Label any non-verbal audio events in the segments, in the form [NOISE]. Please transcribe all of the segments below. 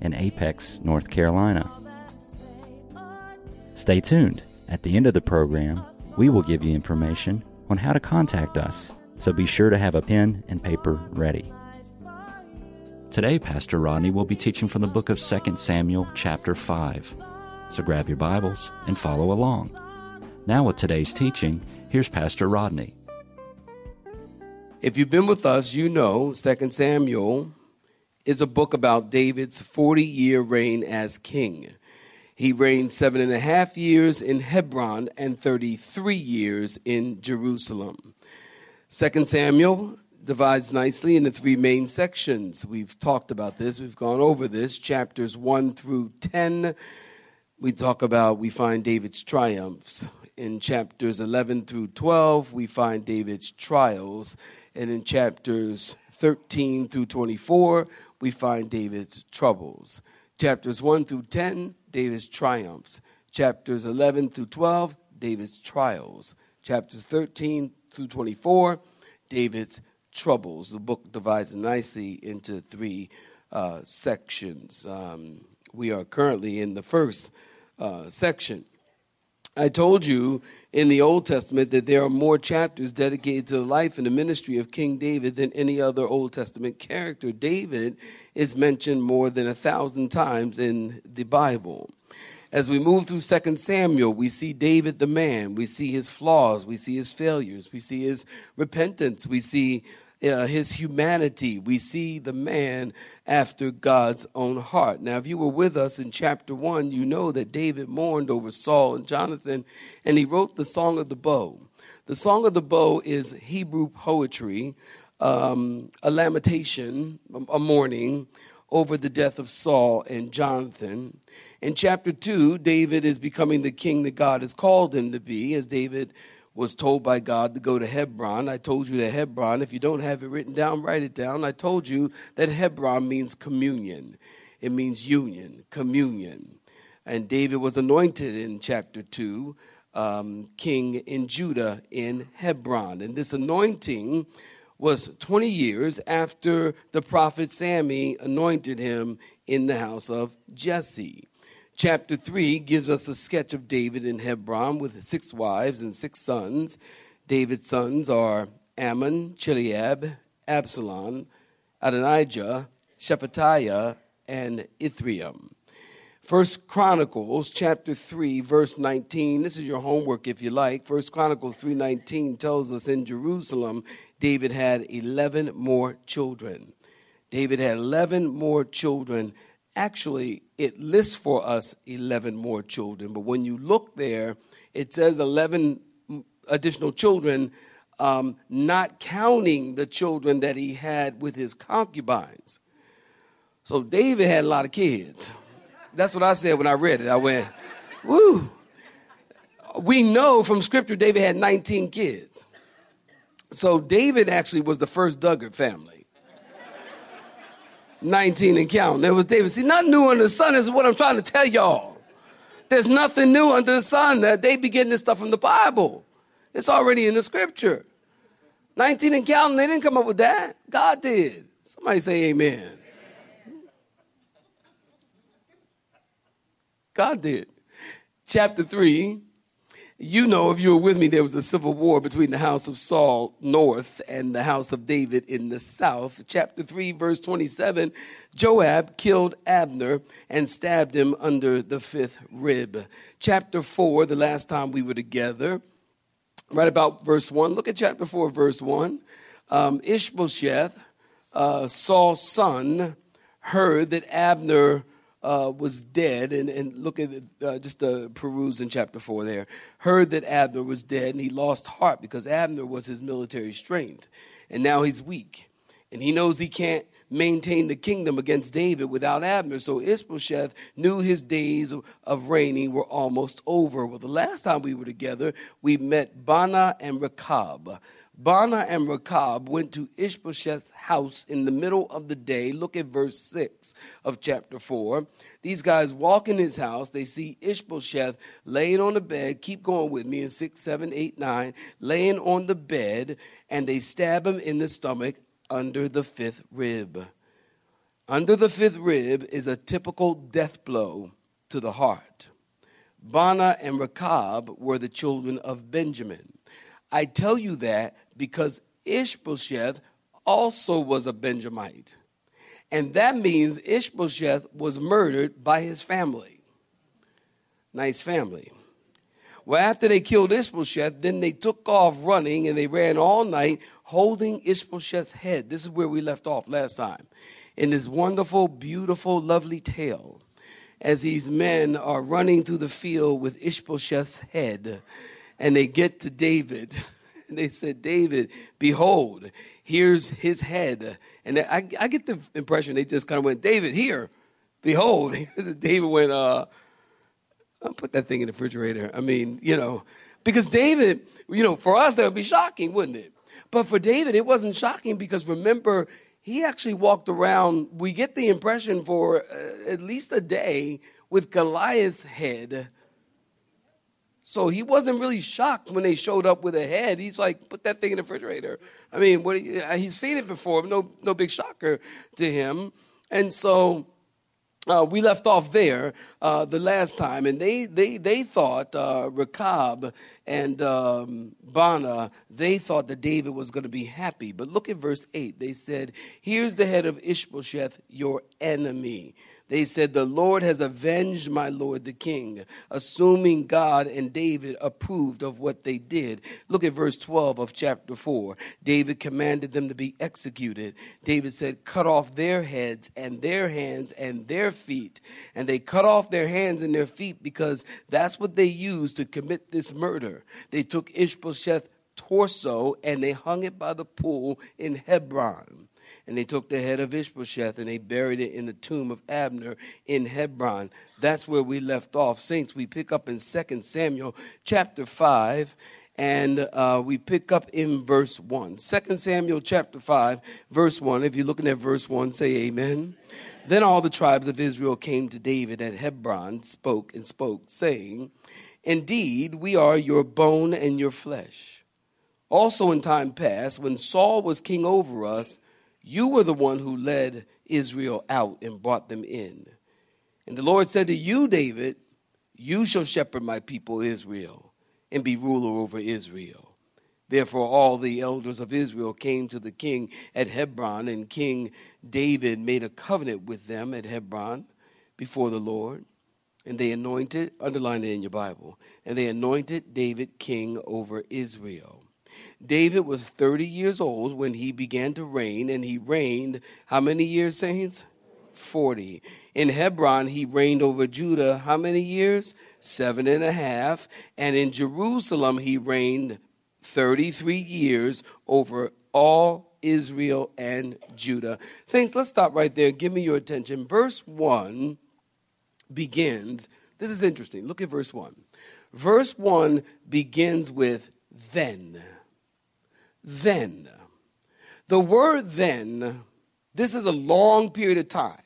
in Apex, North Carolina. Stay tuned. At the end of the program, we will give you information on how to contact us, so be sure to have a pen and paper ready. Today, Pastor Rodney will be teaching from the book of 2 Samuel, chapter 5. So grab your Bibles and follow along. Now, with today's teaching, here's Pastor Rodney. If you've been with us, you know 2 Samuel is a book about David's 40 year reign as king. He reigned seven and a half years in Hebron and 33 years in Jerusalem. 2 Samuel divides nicely into three main sections. We've talked about this, we've gone over this. Chapters 1 through 10, we talk about, we find David's triumphs. In chapters 11 through 12, we find David's trials. And in chapters 13 through 24, we find David's troubles. Chapters 1 through 10, David's triumphs. Chapters 11 through 12, David's trials. Chapters 13 through 24, David's troubles. The book divides nicely into three uh, sections. Um, we are currently in the first uh, section. I told you in the Old Testament that there are more chapters dedicated to the life and the ministry of King David than any other Old Testament character. David is mentioned more than a thousand times in the Bible. As we move through 2 Samuel, we see David the man. We see his flaws. We see his failures. We see his repentance. We see uh, his humanity. We see the man after God's own heart. Now, if you were with us in chapter one, you know that David mourned over Saul and Jonathan, and he wrote the Song of the Bow. The Song of the Bow is Hebrew poetry, um, a lamentation, a mourning over the death of Saul and Jonathan. In chapter 2, David is becoming the king that God has called him to be, as David was told by God to go to Hebron. I told you that Hebron, if you don't have it written down, write it down. I told you that Hebron means communion, it means union, communion. And David was anointed in chapter 2, um, king in Judah in Hebron. And this anointing was 20 years after the prophet Sammy anointed him in the house of Jesse. Chapter 3 gives us a sketch of David in Hebron with six wives and six sons. David's sons are Amnon, Chileab, Absalom, Adonijah, Shephatiah, and Ithream. First Chronicles chapter 3 verse 19 this is your homework if you like First Chronicles 3:19 tells us in Jerusalem David had 11 more children David had 11 more children actually it lists for us 11 more children but when you look there it says 11 additional children um, not counting the children that he had with his concubines. So david had a lot of kids. That's what i said when i read it. I went woo. We know from scripture david had 19 kids. So david actually was the first Duggar family 19 and counting. There was David. See, nothing new under the sun is what I'm trying to tell y'all. There's nothing new under the sun. That they be getting this stuff from the Bible. It's already in the scripture. 19 and counting, they didn't come up with that. God did. Somebody say amen. God did. Chapter 3 you know, if you were with me, there was a civil war between the house of Saul north and the house of David in the south. Chapter 3, verse 27 Joab killed Abner and stabbed him under the fifth rib. Chapter 4, the last time we were together, right about verse 1. Look at chapter 4, verse 1. Um, Ishbosheth, uh, Saul's son, heard that Abner uh, was dead, and, and look at uh, just uh, peruse in chapter 4 there, heard that Abner was dead, and he lost heart because Abner was his military strength, and now he's weak. And he knows he can't maintain the kingdom against David without Abner. So Ishbosheth knew his days of reigning were almost over. Well, the last time we were together, we met Baanah and Rechab. Baanah and Rechab went to Ishbosheth's house in the middle of the day. Look at verse 6 of chapter 4. These guys walk in his house. They see Ishbosheth laying on the bed. Keep going with me in 6, 7, 8, 9. Laying on the bed, and they stab him in the stomach under the fifth rib. Under the fifth rib is a typical death blow to the heart. Baanah and Rechab were the children of Benjamin. I tell you that because Ishbosheth also was a Benjamite. And that means Ishbosheth was murdered by his family. Nice family. Well, after they killed Ishbosheth, then they took off running and they ran all night holding Ishbosheth's head. This is where we left off last time. In this wonderful, beautiful, lovely tale, as these men are running through the field with Ishbosheth's head and they get to David. [LAUGHS] And they said, David, behold, here's his head. And I, I get the impression they just kind of went, David, here, behold. [LAUGHS] David went, uh, I'll put that thing in the refrigerator. I mean, you know, because David, you know, for us, that would be shocking, wouldn't it? But for David, it wasn't shocking because remember, he actually walked around, we get the impression for uh, at least a day with Goliath's head so he wasn't really shocked when they showed up with a head. He's like, put that thing in the refrigerator. I mean, what he's seen it before, no, no big shocker to him. And so uh, we left off there uh, the last time, and they they they thought uh, and um, Baanah they thought that David was going to be happy. But look at verse eight. They said, "Here's the head of Ishbosheth, your enemy." They said, The Lord has avenged my Lord the king, assuming God and David approved of what they did. Look at verse 12 of chapter 4. David commanded them to be executed. David said, Cut off their heads and their hands and their feet. And they cut off their hands and their feet because that's what they used to commit this murder. They took Ishbosheth's torso and they hung it by the pool in Hebron. And they took the head of Ishbosheth and they buried it in the tomb of Abner in Hebron. That's where we left off. Saints, we pick up in 2 Samuel chapter 5 and uh, we pick up in verse 1. 2 Samuel chapter 5, verse 1. If you're looking at verse 1, say amen. Then all the tribes of Israel came to David at Hebron, spoke and spoke, saying, Indeed, we are your bone and your flesh. Also, in time past, when Saul was king over us, you were the one who led Israel out and brought them in. And the Lord said to you, David, You shall shepherd my people Israel and be ruler over Israel. Therefore, all the elders of Israel came to the king at Hebron, and King David made a covenant with them at Hebron before the Lord. And they anointed, underline it in your Bible, and they anointed David king over Israel. David was 30 years old when he began to reign, and he reigned how many years, saints? 40. In Hebron, he reigned over Judah how many years? Seven and a half. And in Jerusalem, he reigned 33 years over all Israel and Judah. Saints, let's stop right there. Give me your attention. Verse 1 begins, this is interesting. Look at verse 1. Verse 1 begins with then then. The word then, this is a long period of time.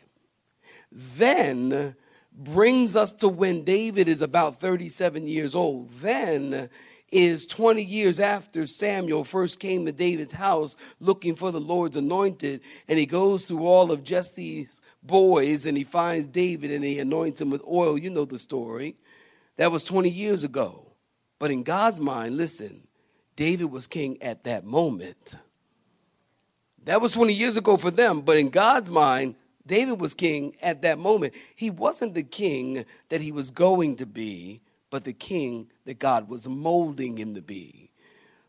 Then brings us to when David is about 37 years old. Then is 20 years after Samuel first came to David's house looking for the Lord's anointed, and he goes through all of Jesse's boys and he finds David and he anoints him with oil. You know the story. That was 20 years ago. But in God's mind, listen, David was king at that moment. That was 20 years ago for them, but in God's mind, David was king at that moment. He wasn't the king that he was going to be, but the king that God was molding him to be.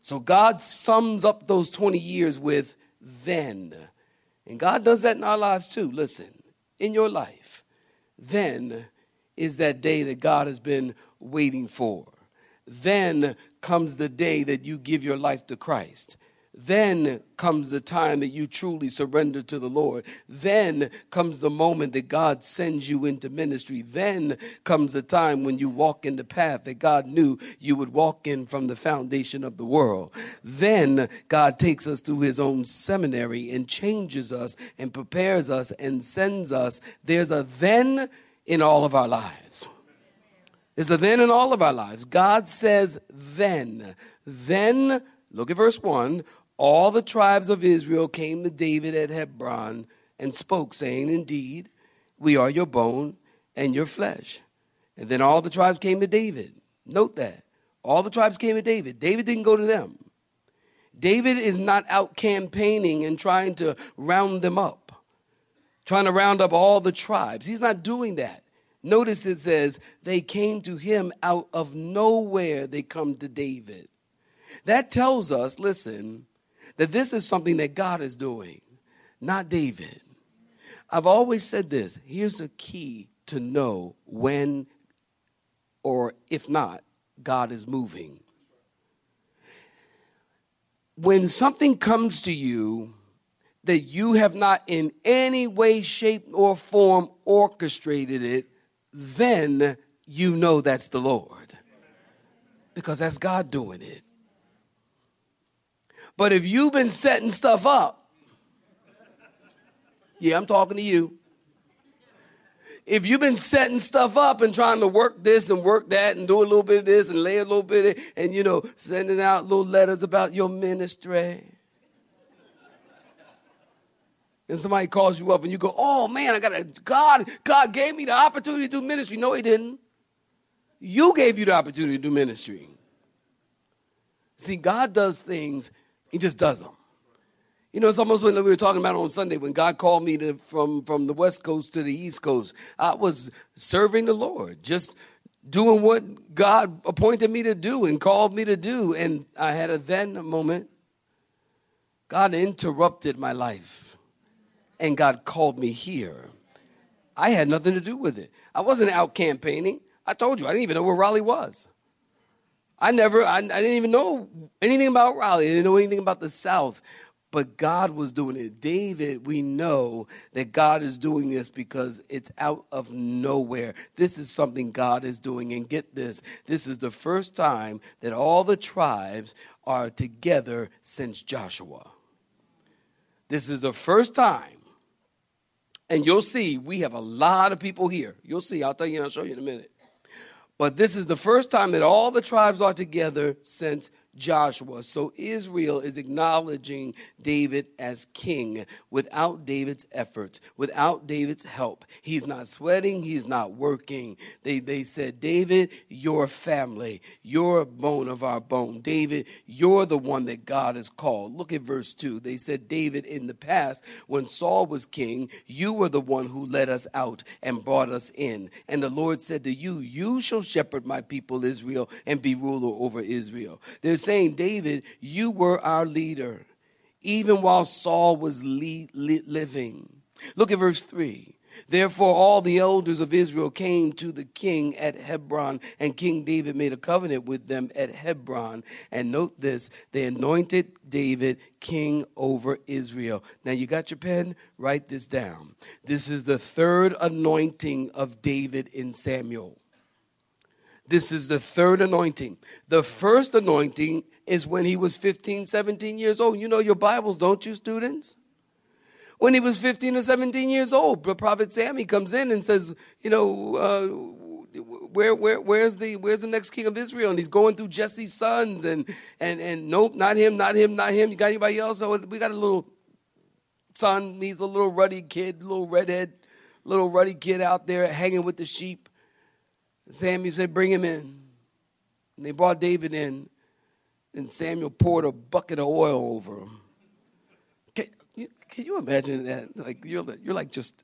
So God sums up those 20 years with then. And God does that in our lives too. Listen, in your life, then is that day that God has been waiting for. Then comes the day that you give your life to Christ. Then comes the time that you truly surrender to the Lord. Then comes the moment that God sends you into ministry. Then comes the time when you walk in the path that God knew you would walk in from the foundation of the world. Then God takes us through his own seminary and changes us and prepares us and sends us. There's a then in all of our lives. There's a then in all of our lives. God says then. Then, look at verse 1 all the tribes of Israel came to David at Hebron and spoke, saying, Indeed, we are your bone and your flesh. And then all the tribes came to David. Note that. All the tribes came to David. David didn't go to them. David is not out campaigning and trying to round them up, trying to round up all the tribes. He's not doing that. Notice it says, they came to him out of nowhere, they come to David. That tells us, listen, that this is something that God is doing, not David. I've always said this here's a key to know when or if not, God is moving. When something comes to you that you have not in any way, shape, or form orchestrated it, then you know that's the Lord. Because that's God doing it. But if you've been setting stuff up, yeah, I'm talking to you. If you've been setting stuff up and trying to work this and work that and do a little bit of this and lay a little bit and you know, sending out little letters about your ministry. And somebody calls you up and you go, Oh man, I got a God, God gave me the opportunity to do ministry. No, he didn't. You gave you the opportunity to do ministry. See, God does things he just does them. You know, it's almost when we were talking about on Sunday when God called me to, from, from the West Coast to the East Coast. I was serving the Lord, just doing what God appointed me to do and called me to do. And I had a then moment. God interrupted my life, and God called me here. I had nothing to do with it. I wasn't out campaigning. I told you, I didn't even know where Raleigh was. I never, I, I, didn't even know anything about Raleigh. I didn't know anything about the South. But God was doing it. David, we know that God is doing this because it's out of nowhere. This is something God is doing. And get this this is the first time that all the tribes are together since Joshua. This is the first time. And you'll see, we have a lot of people here. You'll see, I'll tell you and I'll show you in a minute. But this is the first time that all the tribes are together since Joshua. So Israel is acknowledging David as king without David's efforts, without David's help. He's not sweating, he's not working. They, they said, David, your family, you're bone of our bone. David, you're the one that God has called. Look at verse 2. They said, David, in the past, when Saul was king, you were the one who led us out and brought us in. And the Lord said to you, You shall shepherd my people Israel and be ruler over Israel. There's saying, David, you were our leader, even while Saul was li- li- living. Look at verse 3. Therefore, all the elders of Israel came to the king at Hebron, and King David made a covenant with them at Hebron. And note this they anointed David king over Israel. Now, you got your pen? Write this down. This is the third anointing of David in Samuel. This is the third anointing. The first anointing is when he was 15, 17 years old. You know your Bibles, don't you, students? When he was 15 or 17 years old, the prophet Sammy comes in and says, you know, uh, where, where, where's the, where's the next king of Israel? And he's going through Jesse's sons and, and, and nope, not him, not him, not him. You got anybody else? So we got a little son. He's a little ruddy kid, little redhead, little ruddy kid out there hanging with the sheep. Samuel said, Bring him in. And they brought David in, and Samuel poured a bucket of oil over him. Can you, can you imagine that? Like you're, you're like just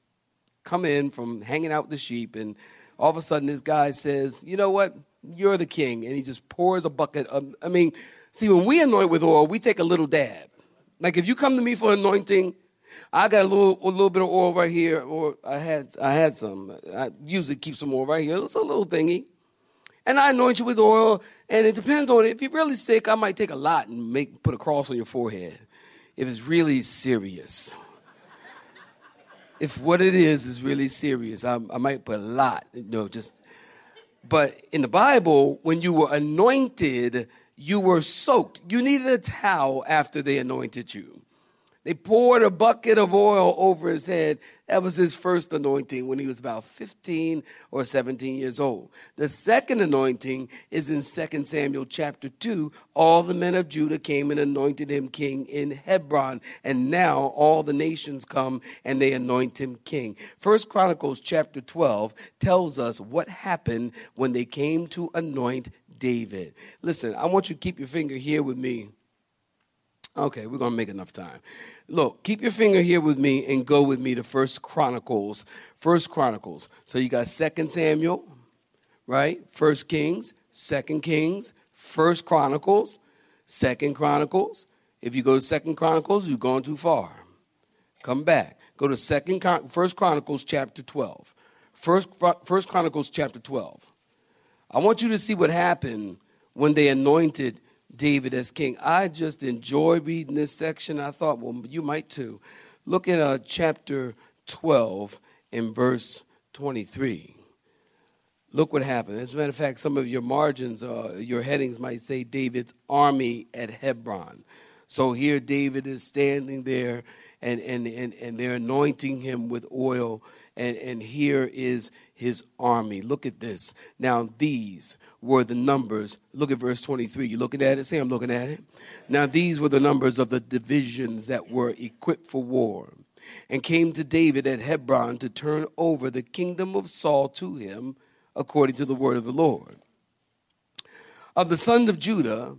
come in from hanging out with the sheep, and all of a sudden this guy says, You know what? You're the king. And he just pours a bucket of, I mean, see, when we anoint with oil, we take a little dab. Like if you come to me for anointing, I got a little a little bit of oil right here, or I had I had some. I usually keep some oil right here. It's a little thingy, And I anoint you with oil, and it depends on it. if you're really sick, I might take a lot and make put a cross on your forehead. If it's really serious. if what it is is really serious, I, I might put a lot. You know, just but in the Bible, when you were anointed, you were soaked. You needed a towel after they anointed you. They poured a bucket of oil over his head. That was his first anointing when he was about 15 or 17 years old. The second anointing is in 2 Samuel chapter 2. All the men of Judah came and anointed him king in Hebron. And now all the nations come and they anoint him king. First Chronicles chapter 12 tells us what happened when they came to anoint David. Listen, I want you to keep your finger here with me Okay, we're gonna make enough time. Look, keep your finger here with me and go with me to First Chronicles. First Chronicles. So you got Second Samuel, right? First Kings, Second Kings, First Chronicles, Second Chronicles. If you go to Second Chronicles, you've gone too far. Come back. Go to Second First Chronicles chapter 12. First, First Chronicles chapter 12. I want you to see what happened when they anointed David as king. I just enjoy reading this section. I thought, well, you might too. Look at uh, chapter 12 in verse 23. Look what happened. As a matter of fact, some of your margins, uh, your headings might say David's army at Hebron. So here David is standing there and, and, and, and they're anointing him with oil. And, and here is his army. Look at this. Now, these were the numbers. Look at verse 23. You looking at it? Say, I'm looking at it. Now, these were the numbers of the divisions that were equipped for war and came to David at Hebron to turn over the kingdom of Saul to him according to the word of the Lord. Of the sons of Judah,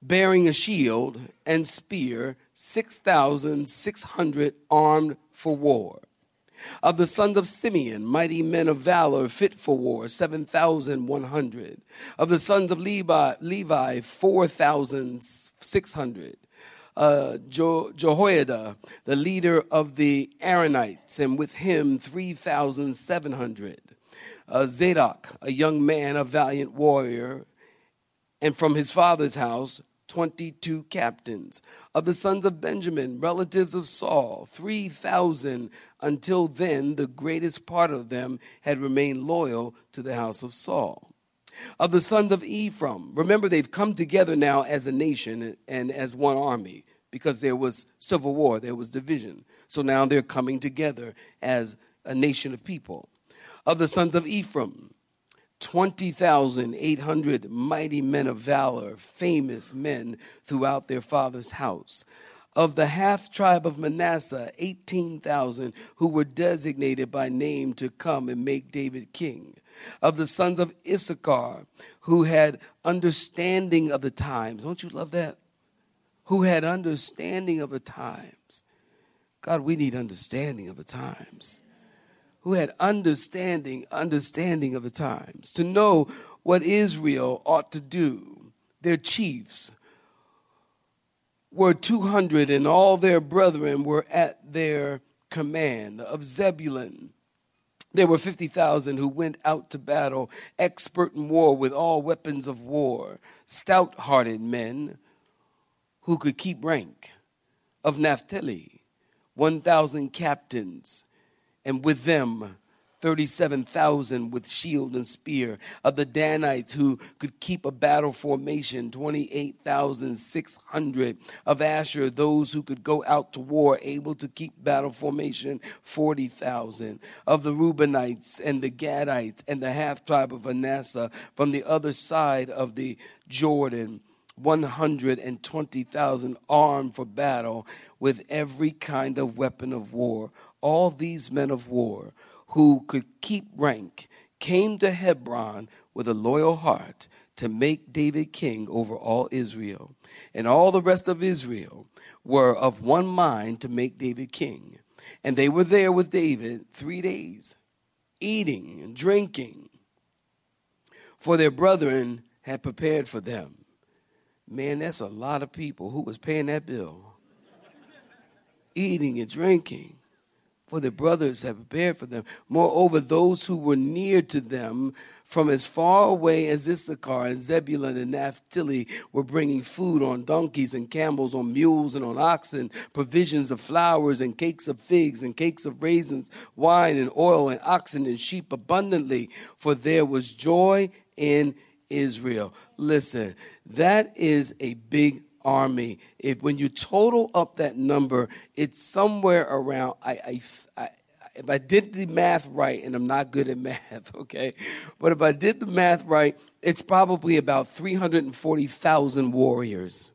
bearing a shield and spear, 6,600 armed for war. Of the sons of Simeon, mighty men of valor, fit for war, 7,100. Of the sons of Levi, Levi 4,600. Uh, jo- Jehoiada, the leader of the Aaronites, and with him 3,700. Uh, Zadok, a young man, a valiant warrior, and from his father's house, 22 captains. Of the sons of Benjamin, relatives of Saul, 3,000. Until then, the greatest part of them had remained loyal to the house of Saul. Of the sons of Ephraim, remember they've come together now as a nation and as one army because there was civil war, there was division. So now they're coming together as a nation of people. Of the sons of Ephraim, 20,800 mighty men of valor, famous men throughout their father's house. Of the half tribe of Manasseh, 18,000 who were designated by name to come and make David king. Of the sons of Issachar, who had understanding of the times. Don't you love that? Who had understanding of the times. God, we need understanding of the times who had understanding, understanding of the times, to know what Israel ought to do. Their chiefs were 200, and all their brethren were at their command. Of Zebulun, there were 50,000 who went out to battle, expert in war with all weapons of war, stout hearted men who could keep rank. Of Naphtali, 1,000 captains and with them 37,000 with shield and spear. Of the Danites who could keep a battle formation, 28,600. Of Asher, those who could go out to war, able to keep battle formation, 40,000. Of the Reubenites and the Gadites and the half tribe of Manasseh from the other side of the Jordan. 120,000 armed for battle with every kind of weapon of war all these men of war who could keep rank came to Hebron with a loyal heart to make David king over all Israel. And all the rest of Israel were of one mind to make David king. And they were there with David three days, eating and drinking, for their brethren had prepared for them. Man, that's a lot of people. Who was paying that bill? eating and drinking for their brothers had prepared for them. Moreover, those who were near to them from as far away as Issachar and Zebulun and Naphtali were bringing food on donkeys and camels, on mules and on oxen, provisions of flowers and cakes of figs and cakes of raisins, wine and oil and oxen and sheep abundantly, for there was joy in Israel. Listen, that is a big army. If when you total up that number, it's somewhere around. I, I, I, if I did the math right, and I'm not good at [LAUGHS] math, okay, but if I did the math right, it's probably about 340,000 warriors.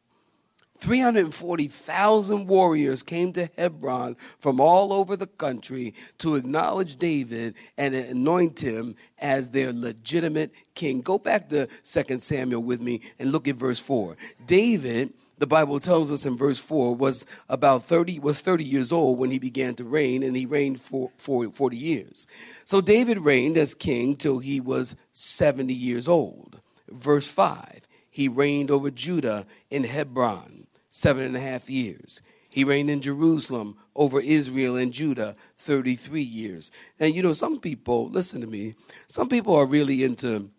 340,000 warriors came to Hebron from all over the country to acknowledge David and anoint him as their legitimate king. Go back to 2 Samuel with me and look at verse 4. David the Bible tells us in verse 4 was about 30 was 30 years old when he began to reign and he reigned for, for 40 years. So David reigned as king till he was 70 years old. Verse 5, he reigned over Judah in Hebron seven and a half years. He reigned in Jerusalem over Israel and Judah 33 years. And you know, some people, listen to me, some people are really into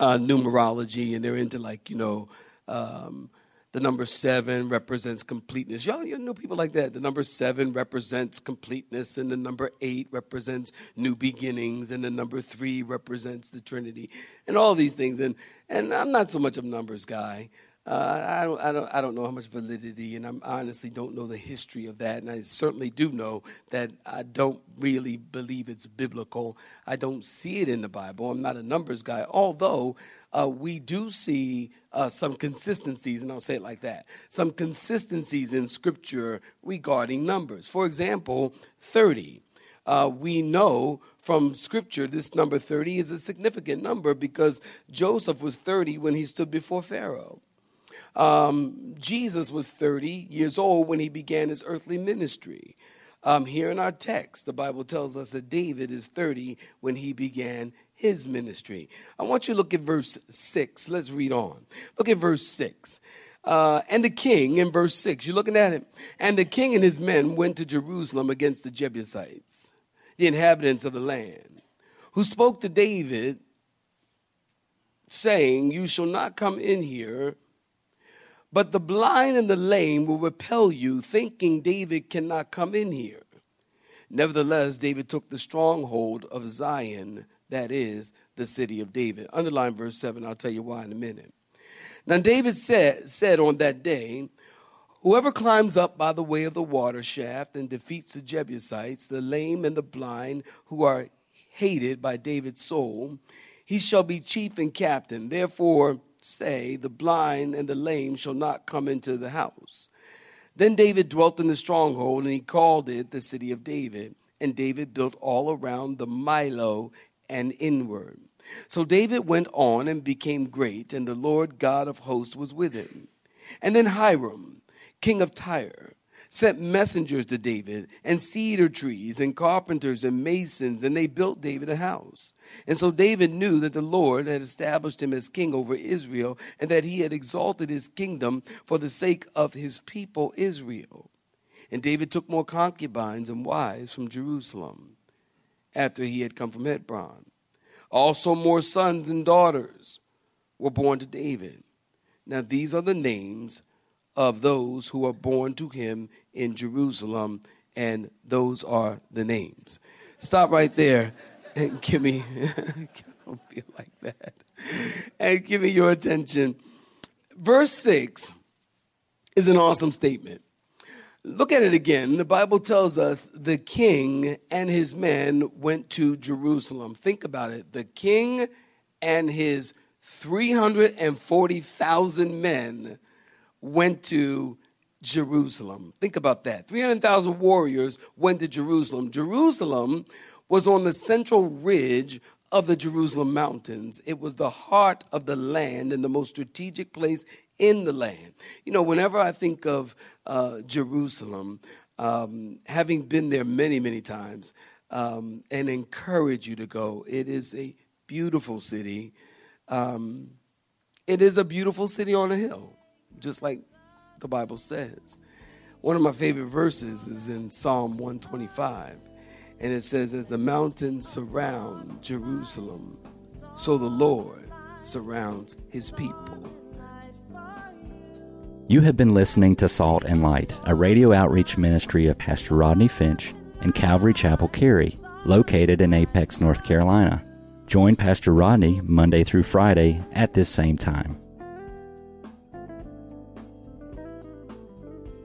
uh, numerology and they're into like, you know, um, the number seven represents completeness. Y'all, you know people like that. The number seven represents completeness, and the number eight represents new beginnings, and the number three represents the Trinity, and all these things. And and I'm not so much a numbers guy. Uh, I don't, I don't, I don't know how much validity, and I honestly don't know the history of that. And I certainly do know that I don't really believe it's biblical. I don't see it in the Bible. I'm not a numbers guy, although uh, we do see uh, some consistencies, and I'll say it like that: some consistencies in Scripture regarding numbers. For example, thirty. Uh, we know from Scripture this number 30 is a significant number because Joseph was 30 when he stood before Pharaoh. Um, Jesus was 30 years old when he began his earthly ministry. Um, here in our text, the Bible tells us that David is 30 when he began his ministry. I want you to look at verse 6. Let's read on. Look at verse 6. Uh, and the king, in verse 6, you're looking at it. And the king and his men went to Jerusalem against the Jebusites, the inhabitants of the land, who spoke to David, saying, You shall not come in here but the blind and the lame will repel you, thinking David cannot come in here. Nevertheless, David took the stronghold of Zion, that is, the city of David. Underline verse 7, I'll tell you why in a minute. Now, David said, said on that day, Whoever climbs up by the way of the water shaft and defeats the Jebusites, the lame and the blind, who are hated by David's soul, he shall be chief and captain. Therefore, say, The blind and the lame shall not come into the house. Then David dwelt in the stronghold, and he called it the city of David. And David built all around the Millo and inward. So David went on and became great, and the Lord God of hosts was with him. And then Hiram, king of Tyre, sent messengers to David and cedar trees and carpenters and masons, and they built David a house. And so David knew that the Lord had established him as king over Israel and that he had exalted his kingdom for the sake of his people Israel. And David took more concubines and wives from Jerusalem after he had come from Hebron. Also, more sons and daughters were born to David. Now, these are the names of those who are born to him in Jerusalem, and those are the names. Stop right there and [LAUGHS] give me, [LAUGHS] don't feel like that, and give me your attention. Verse 6 is an awesome statement. Look at it again. The Bible tells us the king and his men went to Jerusalem. Think about it. The king and his 340,000 men went to Jerusalem. Think about that. 300,000 warriors went to Jerusalem. Jerusalem was on the central ridge of the Jerusalem mountains. It was the heart of the land and the most strategic place in the land. You know, whenever I think of uh, Jerusalem, um, having been there many, many times, um, and encourage you to go, it is a beautiful city. Um, it is a beautiful city on a hill just like the Bible says. One of my favorite verses is in Psalm 125, and it says, As the mountains surround Jerusalem, so the Lord surrounds his people. You have been listening to Salt and Light, a radio outreach ministry of Pastor Rodney Finch and Calvary Chapel Cary, located in Apex, North Carolina. Join Pastor Rodney Monday through Friday at this same time.